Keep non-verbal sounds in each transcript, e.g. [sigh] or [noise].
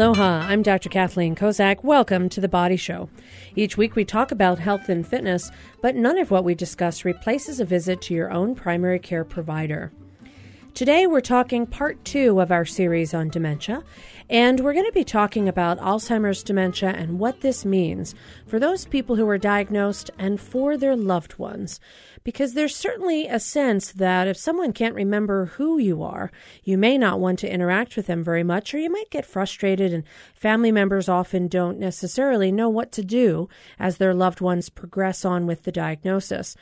Aloha, I'm Dr. Kathleen Kozak. Welcome to The Body Show. Each week we talk about health and fitness, but none of what we discuss replaces a visit to your own primary care provider. Today we're talking part two of our series on dementia, and we're going to be talking about Alzheimer's dementia and what this means for those people who are diagnosed and for their loved ones. Because there's certainly a sense that if someone can't remember who you are, you may not want to interact with them very much, or you might get frustrated, and family members often don't necessarily know what to do as their loved ones progress on with the diagnosis.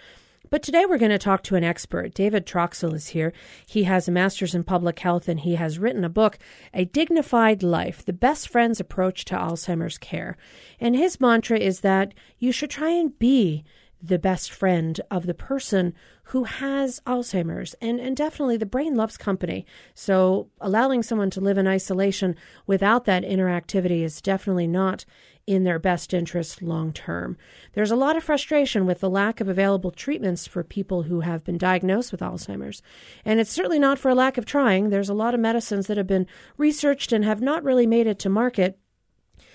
But today we're going to talk to an expert. David Troxel is here. He has a master's in public health and he has written a book, A Dignified Life The Best Friend's Approach to Alzheimer's Care. And his mantra is that you should try and be the best friend of the person who has Alzheimer's. And, and definitely the brain loves company. So allowing someone to live in isolation without that interactivity is definitely not in their best interest long term. There's a lot of frustration with the lack of available treatments for people who have been diagnosed with Alzheimer's. And it's certainly not for a lack of trying. There's a lot of medicines that have been researched and have not really made it to market.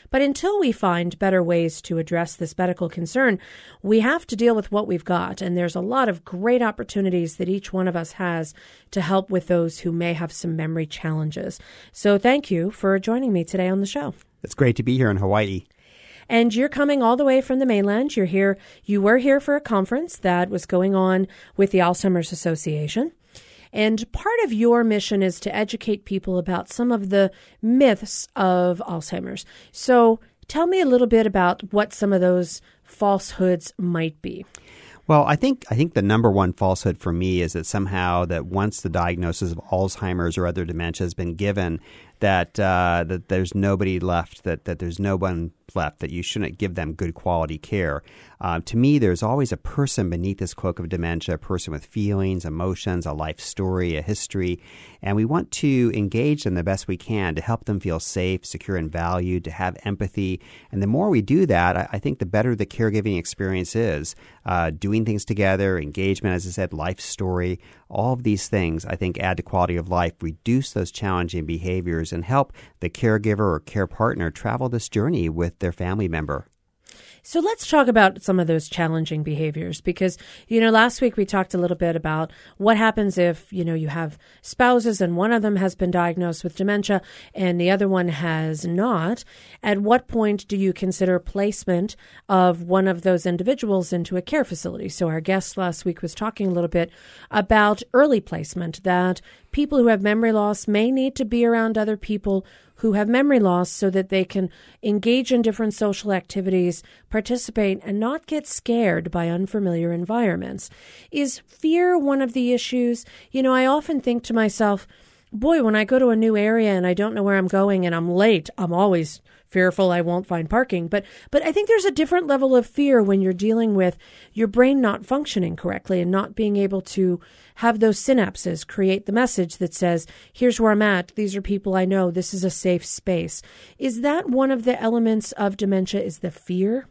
But until we find better ways to address this medical concern, we have to deal with what we've got. And there's a lot of great opportunities that each one of us has to help with those who may have some memory challenges. So thank you for joining me today on the show. It's great to be here in Hawaii. And you're coming all the way from the mainland. You're here, you were here for a conference that was going on with the Alzheimer's Association. And part of your mission is to educate people about some of the myths of Alzheimer's. So tell me a little bit about what some of those falsehoods might be. Well, I think I think the number one falsehood for me is that somehow that once the diagnosis of Alzheimer's or other dementia has been given, that uh, that there's nobody left, that that there's no one left, that you shouldn't give them good quality care. Uh, to me, there's always a person beneath this cloak of dementia, a person with feelings, emotions, a life story, a history, and we want to engage them the best we can to help them feel safe, secure, and valued, to have empathy. And the more we do that, I, I think the better the caregiving experience is. Uh, doing things together, engagement, as I said, life story, all of these things, I think, add to quality of life, reduce those challenging behaviors, and help the caregiver or care partner travel this journey with their family member. So let's talk about some of those challenging behaviors because, you know, last week we talked a little bit about what happens if, you know, you have spouses and one of them has been diagnosed with dementia and the other one has not. At what point do you consider placement of one of those individuals into a care facility? So our guest last week was talking a little bit about early placement that people who have memory loss may need to be around other people who have memory loss so that they can engage in different social activities, participate, and not get scared by unfamiliar environments. Is fear one of the issues? You know, I often think to myself, boy, when I go to a new area and I don't know where I'm going and I'm late, I'm always fearful I won't find parking. But but I think there's a different level of fear when you're dealing with your brain not functioning correctly and not being able to have those synapses create the message that says, here's where I'm at, these are people I know, this is a safe space. Is that one of the elements of dementia is the fear?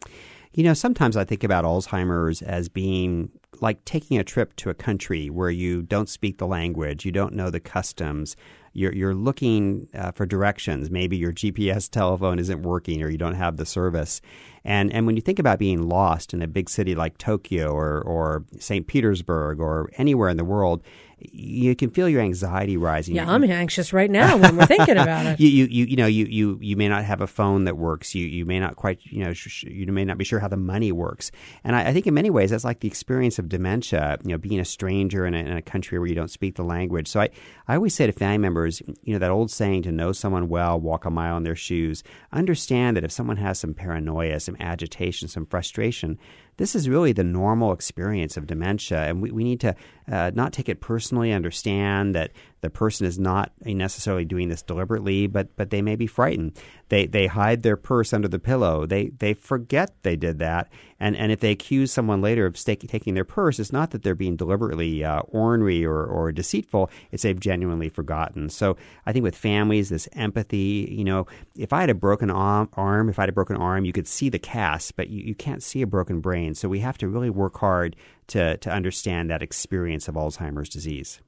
You know, sometimes I think about Alzheimer's as being like taking a trip to a country where you don't speak the language, you don't know the customs, you're, you're looking uh, for directions. Maybe your GPS telephone isn't working or you don't have the service. And, and when you think about being lost in a big city like Tokyo or, or St. Petersburg or anywhere in the world, you can feel your anxiety rising. Yeah, I'm anxious right now when we're thinking about it. [laughs] You, you, you, you know, you, you, you may not have a phone that works. You, you may not quite, you know, sh- you may not be sure how the money works. And I, I, think in many ways that's like the experience of dementia. You know, being a stranger in a, in a country where you don't speak the language. So I, I always say to family members, you know, that old saying to know someone well, walk a mile in their shoes. Understand that if someone has some paranoia, some agitation, some frustration, this is really the normal experience of dementia, and we, we need to uh, not take it personally, understand that the person is not necessarily doing this deliberately, but but they may be frightened. They they hide their purse under the pillow. They they forget they did that, and and if they accuse someone later of stake, taking their purse, it's not that they're being deliberately uh, ornery or or deceitful. It's they've genuinely forgotten. So I think with families, this empathy. You know, if I had a broken arm, if I had a broken arm, you could see the cast, but you, you can't see a broken brain. So we have to really work hard to to understand that experience of Alzheimer's disease.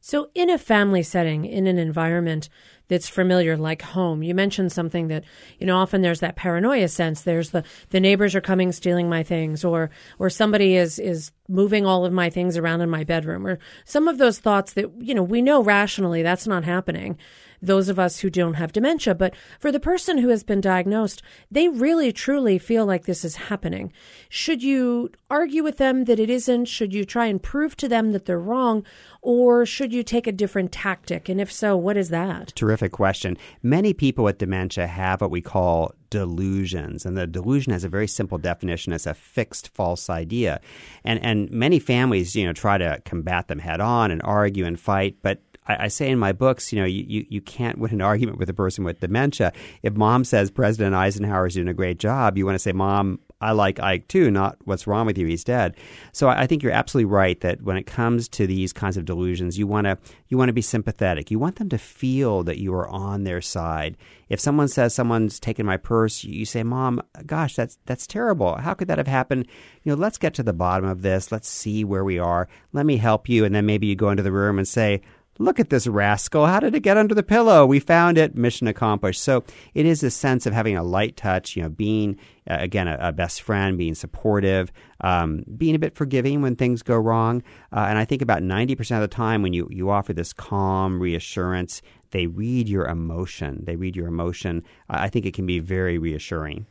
So, in a family setting, in an environment that's familiar, like home, you mentioned something that you know often there's that paranoia sense. There's the the neighbors are coming, stealing my things, or or somebody is is moving all of my things around in my bedroom, or some of those thoughts that you know we know rationally that's not happening those of us who don't have dementia. But for the person who has been diagnosed, they really truly feel like this is happening. Should you argue with them that it isn't? Should you try and prove to them that they're wrong? Or should you take a different tactic? And if so, what is that? Terrific question. Many people with dementia have what we call delusions. And the delusion has a very simple definition as a fixed false idea. And and many families, you know, try to combat them head on and argue and fight, but I, I, say in my books, you know, you, you, you can't win an argument with a person with dementia. If mom says President Eisenhower is doing a great job, you want to say, Mom, I like Ike too, not what's wrong with you, he's dead. So I, I think you're absolutely right that when it comes to these kinds of delusions, you want to you want to be sympathetic. You want them to feel that you are on their side. If someone says someone's taken my purse, you say, "Mom, gosh, that's that's terrible. How could that have happened? You know, let's get to the bottom of this. Let's see where we are. Let me help you." And then maybe you go into the room and say, Look at this rascal. How did it get under the pillow? We found it. Mission accomplished. So it is a sense of having a light touch, you know, being, uh, again, a, a, best friend, being supportive, um, being a bit forgiving when things go wrong. Uh, and I think about 90% of the time when you, you offer this calm reassurance, they read your emotion. They read your emotion. I think it can be very reassuring.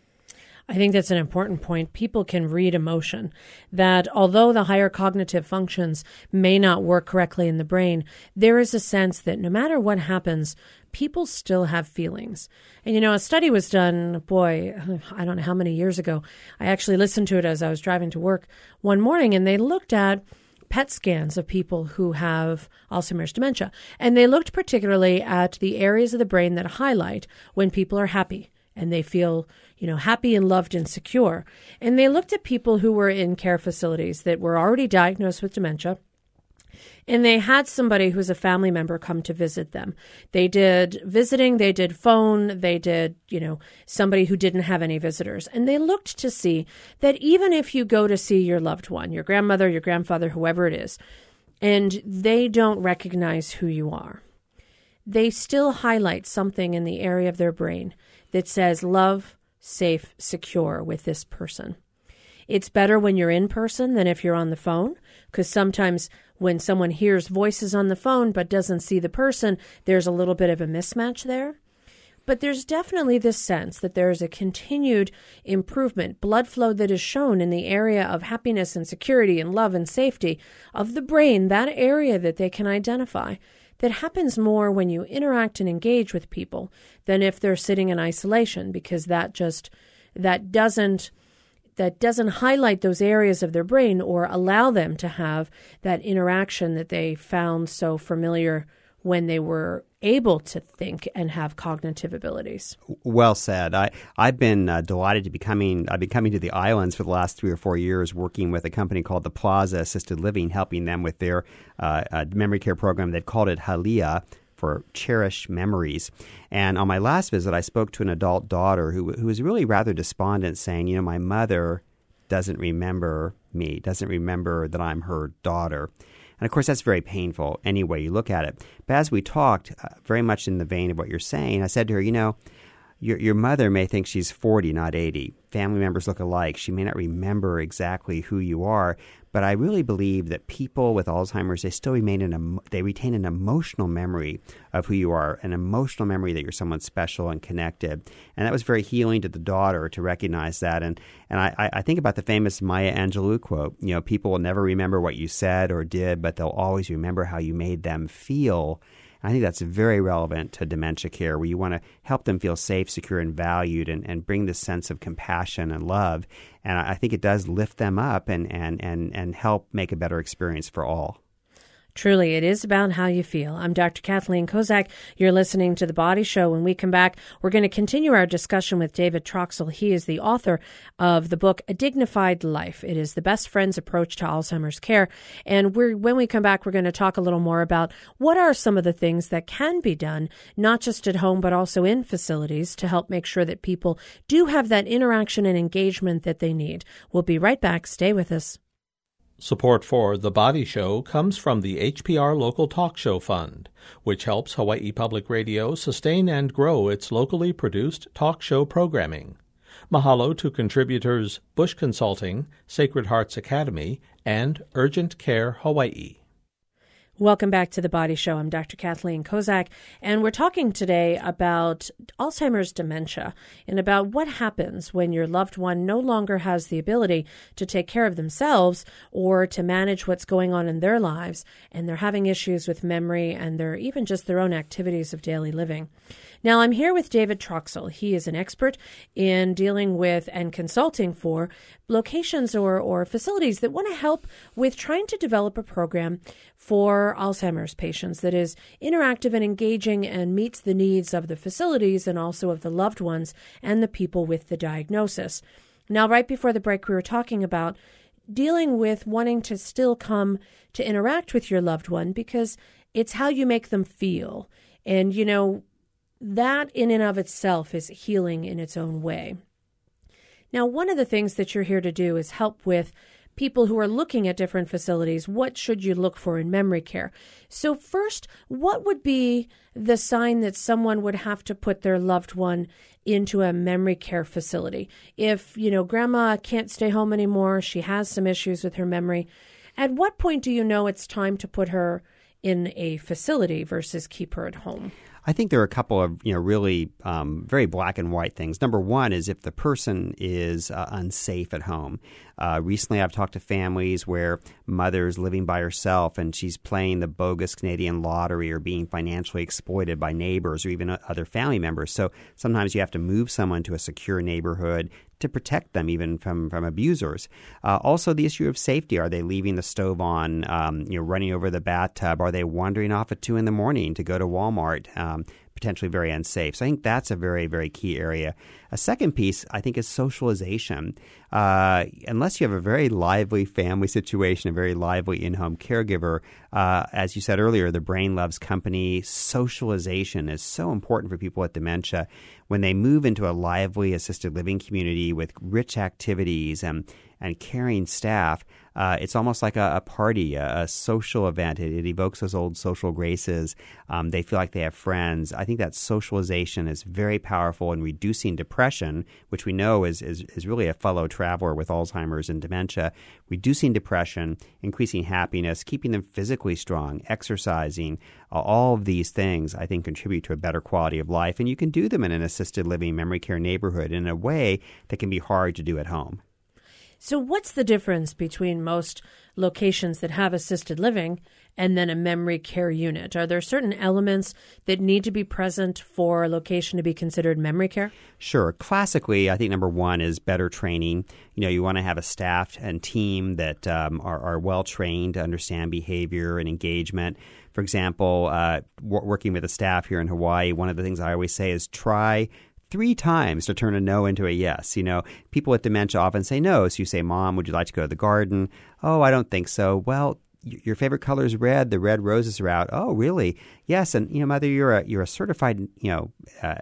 I think that's an important point. People can read emotion. That although the higher cognitive functions may not work correctly in the brain, there is a sense that no matter what happens, people still have feelings. And you know, a study was done, boy, [sighs] I don't know how many years ago. I actually listened to it as I was driving to work one morning, and they looked at PET scans of people who have Alzheimer's dementia. And they looked particularly at the areas of the brain that highlight when people are happy and they feel you know, happy and loved and secure. And they looked at people who were in care facilities that were already diagnosed with dementia. And they had somebody who was a family member come to visit them. They did visiting, they did phone, they did, you know, somebody who didn't have any visitors. And they looked to see that even if you go to see your loved one, your grandmother, your grandfather, whoever it is, and they don't recognize who you are, they still highlight something in the area of their brain that says love, safe, secure with this person. It's better when you're in person than if you're on the phone, because sometimes when someone hears voices on the phone but doesn't see the person, there's a little bit of a mismatch there. But there's definitely this sense that there is a continued improvement, blood flow that is shown in the area of happiness and security and love and safety of the brain, that area that they can identify that happens more when you interact and engage with people than if they're sitting in isolation because that just that doesn't that doesn't highlight those areas of their brain or allow them to have that interaction that they found so familiar when they were able to think and have cognitive abilities. Well said. I I've been uh, delighted to be coming. I've been coming to the islands for the last three or four years, working with a company called the Plaza Assisted Living, helping them with their uh, uh, memory care program. They've called it Halia for cherished memories. And on my last visit, I spoke to an adult daughter who who was really rather despondent, saying, "You know, my mother." Doesn't remember me, doesn't remember that I'm her daughter. And of course, that's very painful any way you look at it. But as we talked, uh, very much in the vein of what you're saying, I said to her, you know, your, your mother may think she's 40, not 80. Family members look alike. She may not remember exactly who you are, but I really believe that people with Alzheimer's they still remain an they retain an emotional memory of who you are, an emotional memory that you're someone special and connected. And that was very healing to the daughter to recognize that. And and I, I think about the famous Maya Angelou quote. You know, people will never remember what you said or did, but they'll always remember how you made them feel. I think that's very relevant to dementia care, where you want to help them feel safe, secure, and valued, and, and bring this sense of compassion and love. And I think it does lift them up and, and, and, and help make a better experience for all. Truly, it is about how you feel. I'm Dr. Kathleen Kozak. You're listening to The Body Show. When we come back, we're going to continue our discussion with David Troxel. He is the author of the book A Dignified Life. It is the best friend's approach to Alzheimer's care. And when we come back, we're going to talk a little more about what are some of the things that can be done, not just at home, but also in facilities to help make sure that people do have that interaction and engagement that they need. We'll be right back. Stay with us. Support for The Body Show comes from the HPR Local Talk Show Fund, which helps Hawaii Public Radio sustain and grow its locally produced talk show programming. Mahalo to contributors Bush Consulting, Sacred Hearts Academy, and Urgent Care Hawaii. Welcome back to the Body Show. I'm Dr. Kathleen Kozak, and we're talking today about Alzheimer's dementia and about what happens when your loved one no longer has the ability to take care of themselves or to manage what's going on in their lives, and they're having issues with memory and they're even just their own activities of daily living. Now, I'm here with David Troxel. He is an expert in dealing with and consulting for locations or, or facilities that want to help with trying to develop a program for Alzheimer's patients that is interactive and engaging and meets the needs of the facilities and also of the loved ones and the people with the diagnosis. Now, right before the break, we were talking about dealing with wanting to still come to interact with your loved one because it's how you make them feel. And, you know, that in and of itself is healing in its own way. Now, one of the things that you're here to do is help with people who are looking at different facilities. What should you look for in memory care? So, first, what would be the sign that someone would have to put their loved one into a memory care facility? If, you know, grandma can't stay home anymore, she has some issues with her memory, at what point do you know it's time to put her in a facility versus keep her at home? I think there are a couple of you know really um, very black and white things. Number one is if the person is uh, unsafe at home. Uh, recently, I've talked to families where mother's living by herself and she's playing the bogus Canadian lottery or being financially exploited by neighbors or even other family members. So sometimes you have to move someone to a secure neighborhood to protect them even from, from abusers. Uh, also, the issue of safety. Are they leaving the stove on, um, you know, running over the bathtub? Are they wandering off at 2 in the morning to go to Walmart? Um, potentially very unsafe. So I think that's a very, very key area. A second piece, I think, is socialization. Uh, unless you have a very lively family situation, a very lively in home caregiver, uh, as you said earlier, the brain loves company. Socialization is so important for people with dementia. When they move into a lively assisted living community with rich activities and, and caring staff, uh, it's almost like a, a party, a, a, social event. It, it, evokes those old social graces. Um, they feel like they have friends. I think that socialization is very powerful in reducing depression, which we know is, is, is really a fellow traveler with Alzheimer's and dementia. Reducing depression, increasing happiness, keeping them physically strong, exercising, all of these things I think contribute to a better quality of life. And you can do them in an assisted living memory care neighborhood in a way that can be hard to do at home. So, what's the difference between most locations that have assisted living and then a memory care unit? Are there certain elements that need to be present for a location to be considered memory care? Sure. Classically, I think number one is better training. You know, you want to have a staff and team that um, are, are well trained to understand behavior and engagement. For example, uh, w- working with a staff here in Hawaii, one of the things I always say is try three times to turn a no into a yes. You know, people with dementia often say no. So you say, Mom, would you like to go to the garden? Oh, I don't think so. Well, your favorite color is red. The red roses are out. Oh, really? Yes. And you know, mother, you're a you're a certified you know uh,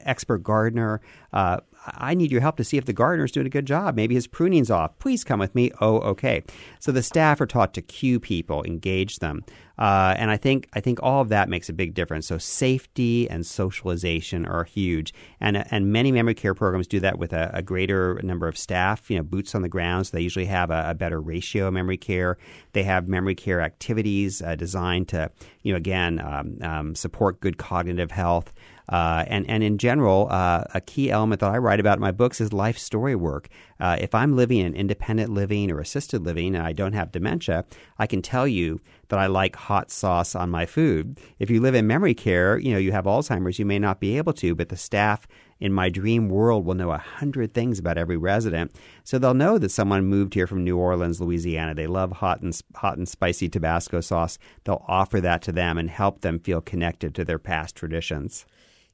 expert gardener. Uh, I need your help to see if the gardener's doing a good job. Maybe his pruning's off. Please come with me. Oh, okay. So the staff are taught to cue people, engage them, uh, and I think I think all of that makes a big difference. So safety and socialization are huge, and and many memory care programs do that with a, a greater number of staff. You know, boots on the ground. So they usually have a, a better ratio of memory care. They have memory care activities uh, designed to you know again um, um, support good cognitive health. Uh, and, and in general, uh, a key element that I write about in my books is life story work. Uh, if I'm living in independent living or assisted living and I don't have dementia, I can tell you that I like hot sauce on my food. If you live in memory care, you know, you have Alzheimer's, you may not be able to, but the staff in my dream world will know a hundred things about every resident. So they'll know that someone moved here from New Orleans, Louisiana. They love hot and hot and spicy Tabasco sauce. They'll offer that to them and help them feel connected to their past traditions.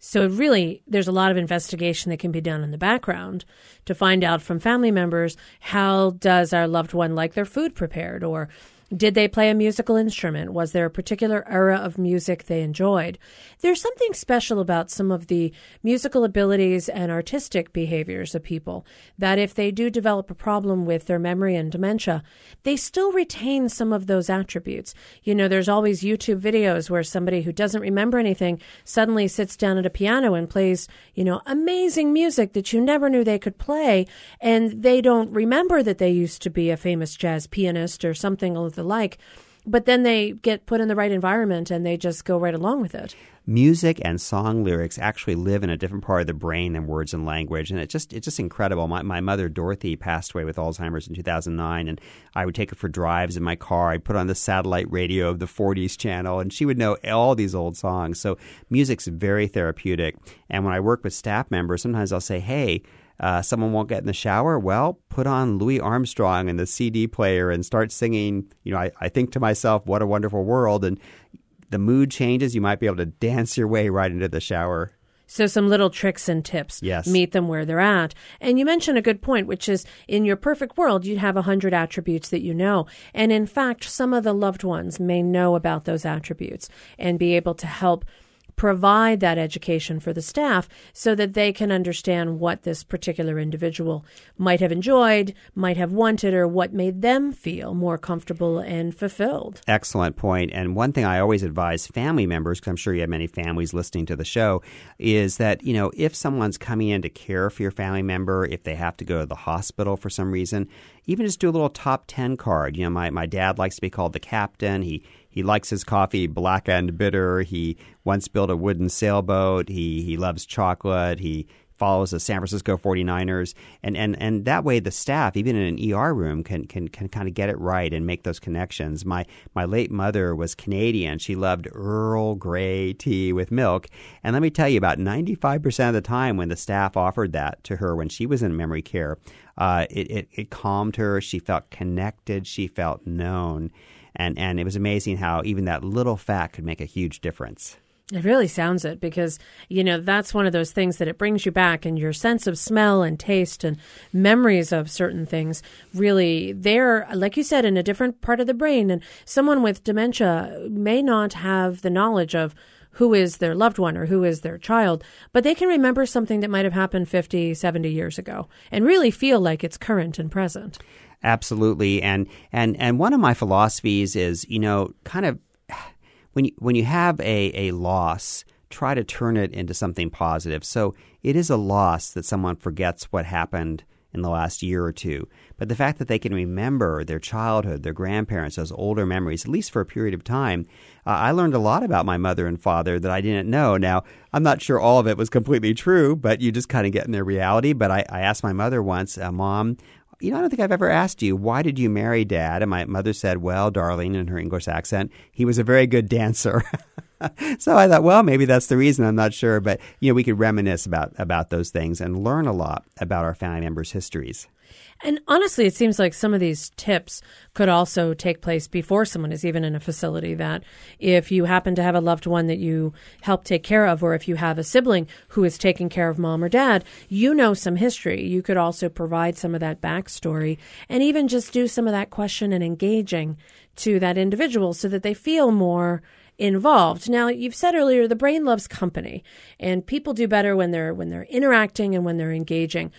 So, really, there's a lot of investigation that can be done in the background to find out from family members how does our loved one like their food prepared, or Did they play a musical instrument? Was there a particular era of music they enjoyed? There's something special about some of the musical abilities and artistic behaviors of people that if they do develop a problem with their memory and dementia, they still retain some of those attributes. You know, there's always YouTube videos where somebody who doesn't remember anything suddenly sits down at a piano and plays, you know, amazing music that you never knew they could play, and they don't remember that they used to be a famous jazz pianist or something the like. But then they get put in the right environment and they just go right along with it. Music and song lyrics actually live in a different part of the brain than words and language, and it's just it's just incredible. My my mother Dorothy passed away with Alzheimer's in 2009, and I would take her for drives in my car. I'd put on the satellite radio of the 40s channel, and she would know all these old songs. So music's very therapeutic. And when I work with staff members, sometimes I'll say, "Hey." Uh, someone won't get in the shower, well, put on Louis Armstrong and the CD player and start singing. You know, I, I think to myself, what a wonderful world. And the mood changes. You might be able to dance your way right into the shower. So, some little tricks and tips. Yes. Meet them where they're at. And you mentioned a good point, which is in your perfect world, you'd have 100 attributes that you know. And in fact, some of the loved ones may know about those attributes and be able to help provide that education for the staff so that they can understand what this particular individual might have enjoyed, might have wanted, or what made them feel more comfortable and fulfilled. Excellent point. And one thing I always advise family members, because I'm sure you have many families listening to the show, is that, you know, if someone's coming in to care for your family member, if they have to go to the hospital for some reason, even just do a little top 10 card. You know, my, my dad likes to be called the captain. He he likes his coffee black and bitter. He once built a wooden sailboat. He he loves chocolate. He follows the San Francisco 49ers and, and, and that way the staff even in an ER room can, can, can kind of get it right and make those connections. My my late mother was Canadian. She loved Earl Grey tea with milk. And let me tell you about 95% of the time when the staff offered that to her when she was in memory care, uh, it, it, it calmed her. She felt connected. She felt known and and it was amazing how even that little fact could make a huge difference. It really sounds it because, you know, that's one of those things that it brings you back and your sense of smell and taste and memories of certain things really, they're, like you said, in a different part of the brain. And someone with dementia may not have the knowledge of who is their loved one or who is their child, but they can remember something that might have happened 50, 70 years ago and really feel like it's current and present. Absolutely, and and and one of my philosophies is you know kind of when you when you have a, a loss, try to turn it into something positive. So it is a loss that someone forgets what happened in the last year or two. But the fact that they can remember their childhood, their grandparents, those older memories, at least for a period of time, uh, I learned a lot about my mother and father that I didn't know. Now, I'm not sure all of it was completely true, but you just kind of get in their reality. But I, I asked my mother once, uh, Mom, you know, I don't think I've ever asked you, why did you marry dad? And my mother said, well, darling, in her English accent, he was a very good dancer. [laughs] so I thought, well, maybe that's the reason. I'm not sure. But, you know, we could reminisce about, about those things and learn a lot about our family members' histories. And honestly, it seems like some of these tips could also take place before someone is even in a facility. That if you happen to have a loved one that you help take care of, or if you have a sibling who is taking care of mom or dad, you know some history. You could also provide some of that backstory and even just do some of that question and engaging to that individual so that they feel more involved. Now, you've said earlier the brain loves company and people do better when they're when they're interacting and when they're engaging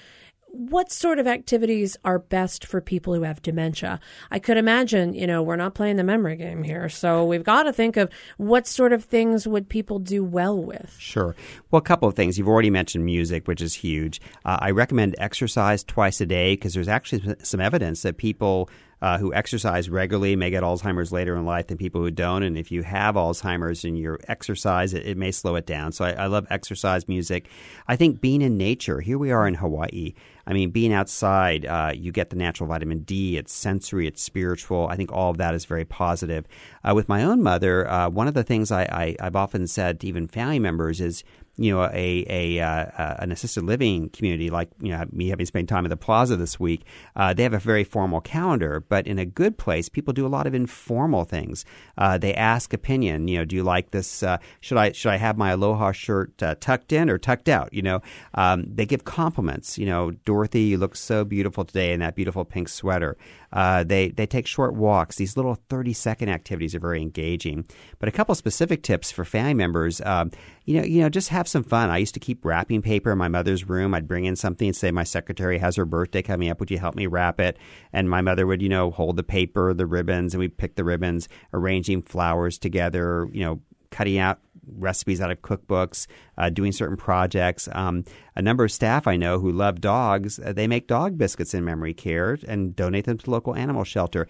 what sort of activities are best for people who have dementia? I could imagine, you know, we're not playing the memory game here. So we've got to think of what sort of things would people do well with. Sure. Well, a couple of things. You've already mentioned music, which is huge. Uh, I recommend exercise twice a day because there's actually some evidence that people uh, who exercise regularly may get Alzheimer's later in life than people who don't. And if you have Alzheimer's and you exercise, it, it may slow it down. So I, I love exercise music. I think being in nature, here we are in Hawaii. I mean, being outside, uh, you get the natural vitamin D. It's sensory, it's spiritual. I think all of that is very positive. Uh, with my own mother, uh, one of the things I, I, I've often said to even family members is you know, a, a uh, an assisted living community like you know me having spent time at the Plaza this week, uh, they have a very formal calendar. But in a good place, people do a lot of informal things. Uh, they ask opinion. You know, do you like this? Uh, should I should I have my aloha shirt uh, tucked in or tucked out? You know, um, they give compliments. You know, Dorothy, you look so beautiful today in that beautiful pink sweater. Uh, they they take short walks. These little thirty second activities are very engaging. But a couple specific tips for family members. Um, you know, you know, just have some fun. I used to keep wrapping paper in my mother's room. I'd bring in something and say, "My secretary has her birthday coming up. Would you help me wrap it?" And my mother would, you know, hold the paper, the ribbons, and we'd pick the ribbons, arranging flowers together. You know, cutting out recipes out of cookbooks, uh, doing certain projects. Um, a number of staff I know who love dogs, uh, they make dog biscuits in memory care and donate them to local animal shelter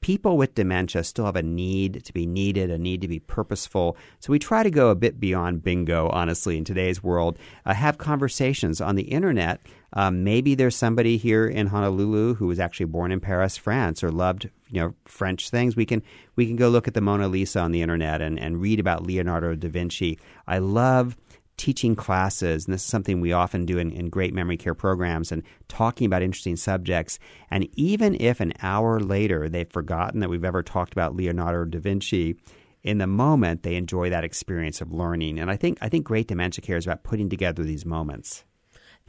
people with dementia still have a need to be needed, a need to be purposeful. So we try to go a bit beyond bingo, honestly, in today's world. Uh, have conversations on the internet. Um, maybe there's somebody here in Honolulu who was actually born in Paris, France, or loved you know French things. We can we can go look at the Mona Lisa on the internet and, and read about Leonardo da Vinci. I love teaching classes, and this is something we often do in, in great memory care programs, and talking about interesting subjects. And even if an hour later they've forgotten that we've ever talked about Leonardo da Vinci, in the moment they enjoy that experience of learning. And I think I think great dementia care is about putting together these moments.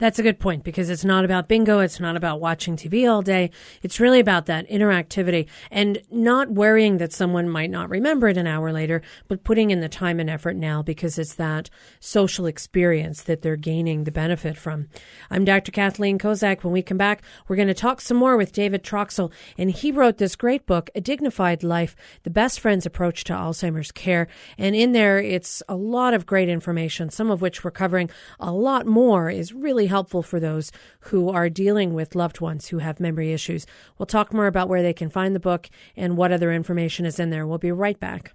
That's a good point because it's not about bingo. It's not about watching TV all day. It's really about that interactivity and not worrying that someone might not remember it an hour later, but putting in the time and effort now because it's that social experience that they're gaining the benefit from. I'm Dr. Kathleen Kozak. When we come back, we're going to talk some more with David Troxel, and he wrote this great book, A Dignified Life, The Best Friend's Approach to Alzheimer's Care. And in there, it's a lot of great information, some of which we're covering. A lot more is really helpful for those who are dealing with loved ones who have memory issues. We'll talk more about where they can find the book and what other information is in there. We'll be right back.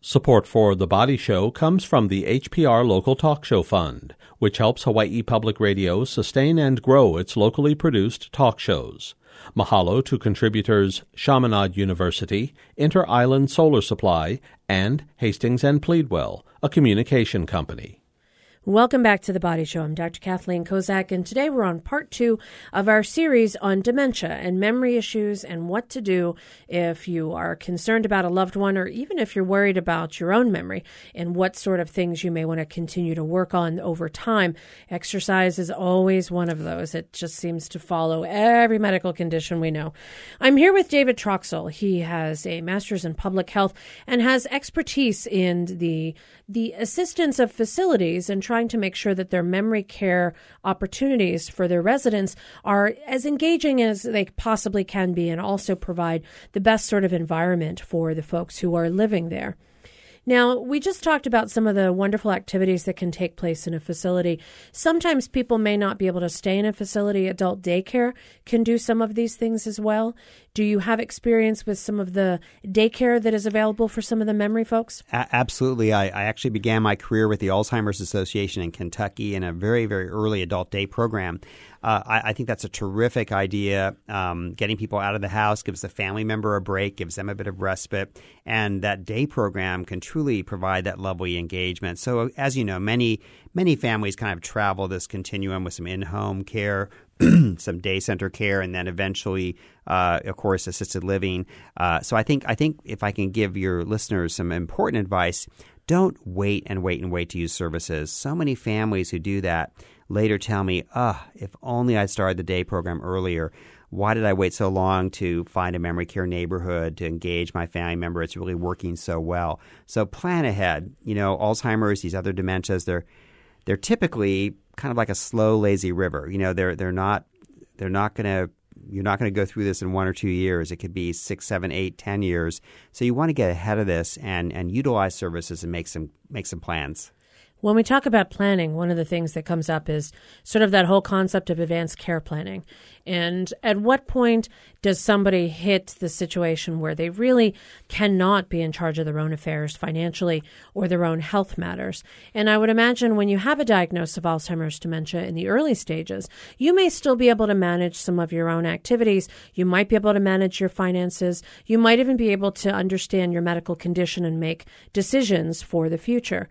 Support for The Body Show comes from the HPR Local Talk Show Fund, which helps Hawaii Public Radio sustain and grow its locally produced talk shows. Mahalo to contributors Chaminade University, Inter Island Solar Supply, and Hastings and Pleadwell, a communication company. Welcome back to the Body Show. I'm Dr. Kathleen Kozak, and today we're on part two of our series on dementia and memory issues and what to do if you are concerned about a loved one or even if you're worried about your own memory and what sort of things you may want to continue to work on over time. Exercise is always one of those. It just seems to follow every medical condition we know. I'm here with David Troxel. He has a master's in public health and has expertise in the the assistance of facilities and trying to make sure that their memory care opportunities for their residents are as engaging as they possibly can be and also provide the best sort of environment for the folks who are living there. Now, we just talked about some of the wonderful activities that can take place in a facility. Sometimes people may not be able to stay in a facility. Adult daycare can do some of these things as well. Do you have experience with some of the daycare that is available for some of the memory folks? A- absolutely. I, I, actually began my career with the Alzheimer's Association in Kentucky in a very, very early adult day program. Uh, I, I, think that's a terrific idea. Um, getting people out of the house gives the family member a break, gives them a bit of respite, and that day program can truly provide that lovely engagement. So, as you know, many many families kind of travel this continuum with some in-home care [clears throat] some day center care, and then eventually, uh, of course, assisted living. Uh, so I think I think if I can give your listeners some important advice, don't wait and wait and wait to use services. So many families who do that later tell me, "Ah, if only I started the day program earlier." Why did I wait so long to find a memory care neighborhood to engage my family member? It's really working so well. So plan ahead. You know, Alzheimer's, these other dementias, they're they're typically kind of like a slow, lazy river. You know, they're they're not they're not going to you're not going to go through this in one or two years. It could be six, seven, eight, ten years. So you want to get ahead of this and and utilize services and make some make some plans. When we talk about planning, one of the things that comes up is sort of that whole concept of advanced care planning. And at what point does somebody hit the situation where they really cannot be in charge of their own affairs financially or their own health matters? And I would imagine when you have a diagnosis of Alzheimer's dementia in the early stages, you may still be able to manage some of your own activities. You might be able to manage your finances. You might even be able to understand your medical condition and make decisions for the future.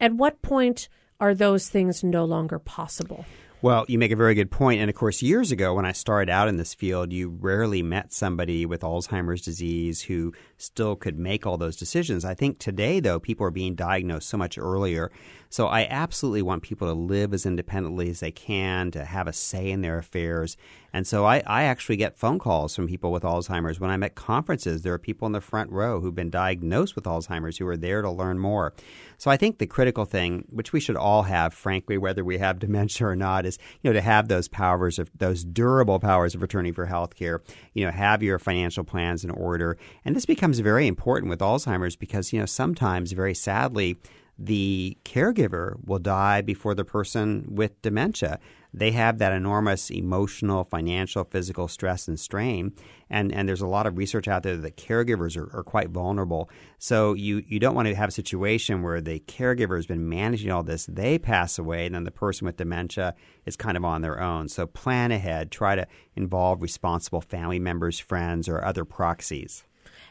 At what point are those things no longer possible? Well, you make a very good point. And of course, years ago, when I started out in this field, you rarely met somebody with Alzheimer's disease who still could make all those decisions. I think today, though, people are being diagnosed so much earlier. So I absolutely want people to live as independently as they can, to have a say in their affairs. And so I, I actually get phone calls from people with Alzheimer's. When I'm at conferences, there are people in the front row who've been diagnosed with Alzheimer's who are there to learn more. So I think the critical thing, which we should all have, frankly, whether we have [laughs] dementia or not, is you know to have those powers of those durable powers of attorney for healthcare. You know, have your financial plans in order, and this becomes very important with Alzheimer's because you know sometimes, very sadly, the caregiver will die before the person with dementia. They have that enormous emotional, financial, physical stress and strain. And, and there's a lot of research out there that caregivers are, are quite vulnerable. So you, you don't want to have a situation where the caregiver has been managing all this, they pass away, and then the person with dementia is kind of on their own. So plan ahead, try to involve responsible family members, friends, or other proxies.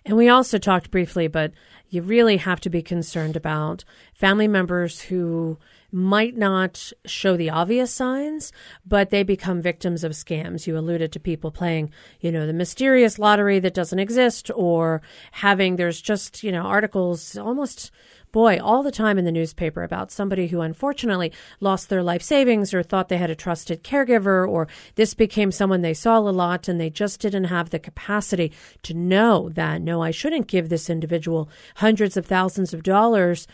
And we also talked briefly, but you really have to be concerned about family members who might not show the obvious signs, but they become victims of scams. You alluded to people playing, you know, the mysterious lottery that doesn't exist or having, there's just, you know, articles almost boy, all the time in the newspaper about somebody who unfortunately lost their life savings or thought they had a trusted caregiver or this became someone they saw a lot and they just didn't have the capacity to know that, no, I shouldn't give this individual hundreds of thousands of dollars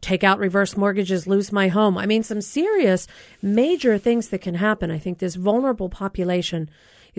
take out reverse mortgages, lose my home. I mean, some serious, major things that can happen. I think this vulnerable population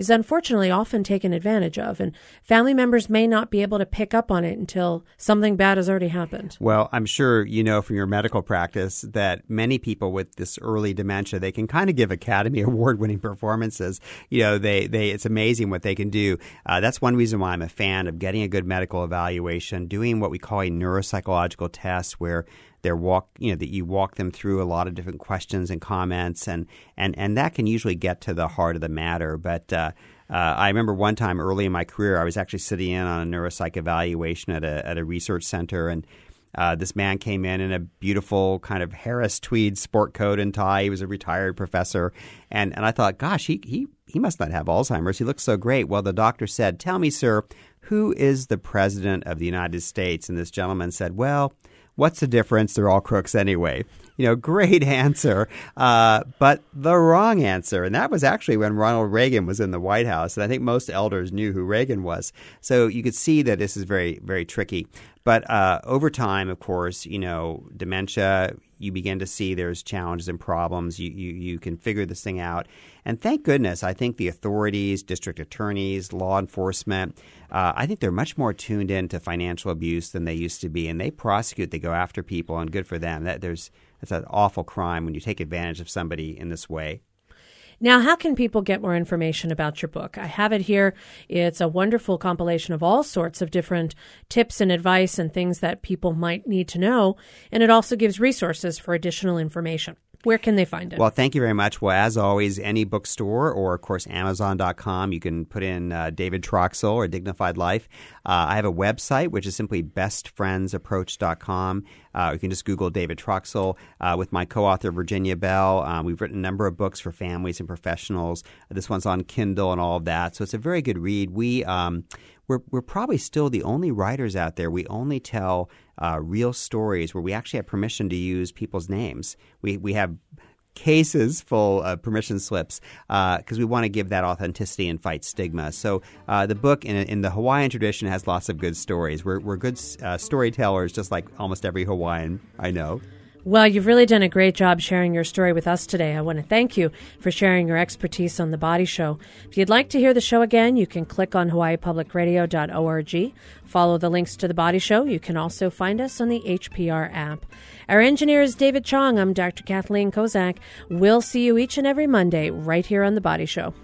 is unfortunately often taken advantage of, and family members may not be able to pick up on it until something bad has already happened. Well, I'm sure you know from your medical practice that many people with this early dementia, they can kind of give Academy [laughs] Award winning performances. You know, they, they it's amazing what they can do. Uh, that's one reason why I'm a fan of getting a good medical evaluation, doing what we call a neuropsychological test where they're walk you know that you walk them through a lot of different questions and comments and and and that can usually get to the heart of the matter but uh, uh, I remember one time early in my career, I was actually sitting in on a neuropsych evaluation at a, at a research center, and uh, this man came in in a beautiful kind of Harris tweed sport coat and tie. He was a retired professor, and and I thought, gosh, he he he must not have Alzheimer's. He looks so great. Well, the doctor said, "Tell me, sir, who is the president of the United States?" And this gentleman said, "Well." What's the difference? They're all crooks anyway. You know, great [laughs] answer, uh, but the wrong answer. And that was actually when Ronald Reagan was in the White House. And I think most elders knew who Reagan was. So you could see that this is very, very tricky. But uh, over time, of course, you know, dementia, you begin to see there's challenges and problems. You, you, you can figure this thing out. And thank goodness, I think the authorities, district attorneys, law enforcement, uh, I think they're much more tuned in to financial abuse than they used to be. And they prosecute, they go after people, and good for them. That, there's, that's an awful crime when you take advantage of somebody in this way. Now, how can people get more information about your book? I have it here. It's a wonderful compilation of all sorts of different tips and advice and things that people might need to know. And it also gives resources for additional information. Where can they find it? Well, thank you very much. Well, as always, any bookstore or, of course, Amazon.com, you can put in uh, David Troxel or Dignified Life. Uh, I have a website, which is simply bestfriendsapproach.com. Uh, you can just Google David Troxel. Uh, with my co author, Virginia Bell, um, we've written a number of books for families and professionals. This one's on Kindle and all of that. So it's a very good read. We, um, we're, we're probably still the only writers out there. We only tell uh, real stories where we actually have permission to use people's names. We, we have cases full of permission slips because uh, we want to give that authenticity and fight stigma. So uh, the book in, in, the Hawaiian tradition has lots of good stories. We're, we're good uh, storytellers, just like almost every Hawaiian I know. Well, you've really done a great job sharing your story with us today. I want to thank you for sharing your expertise on The Body Show. If you'd like to hear the show again, you can click on hawaiipublicradio.org, follow the links to The Body Show. You can also find us on the HPR app. Our engineer is David Chong. I'm Dr. Kathleen Kozak. We'll see you each and every Monday right here on The Body Show.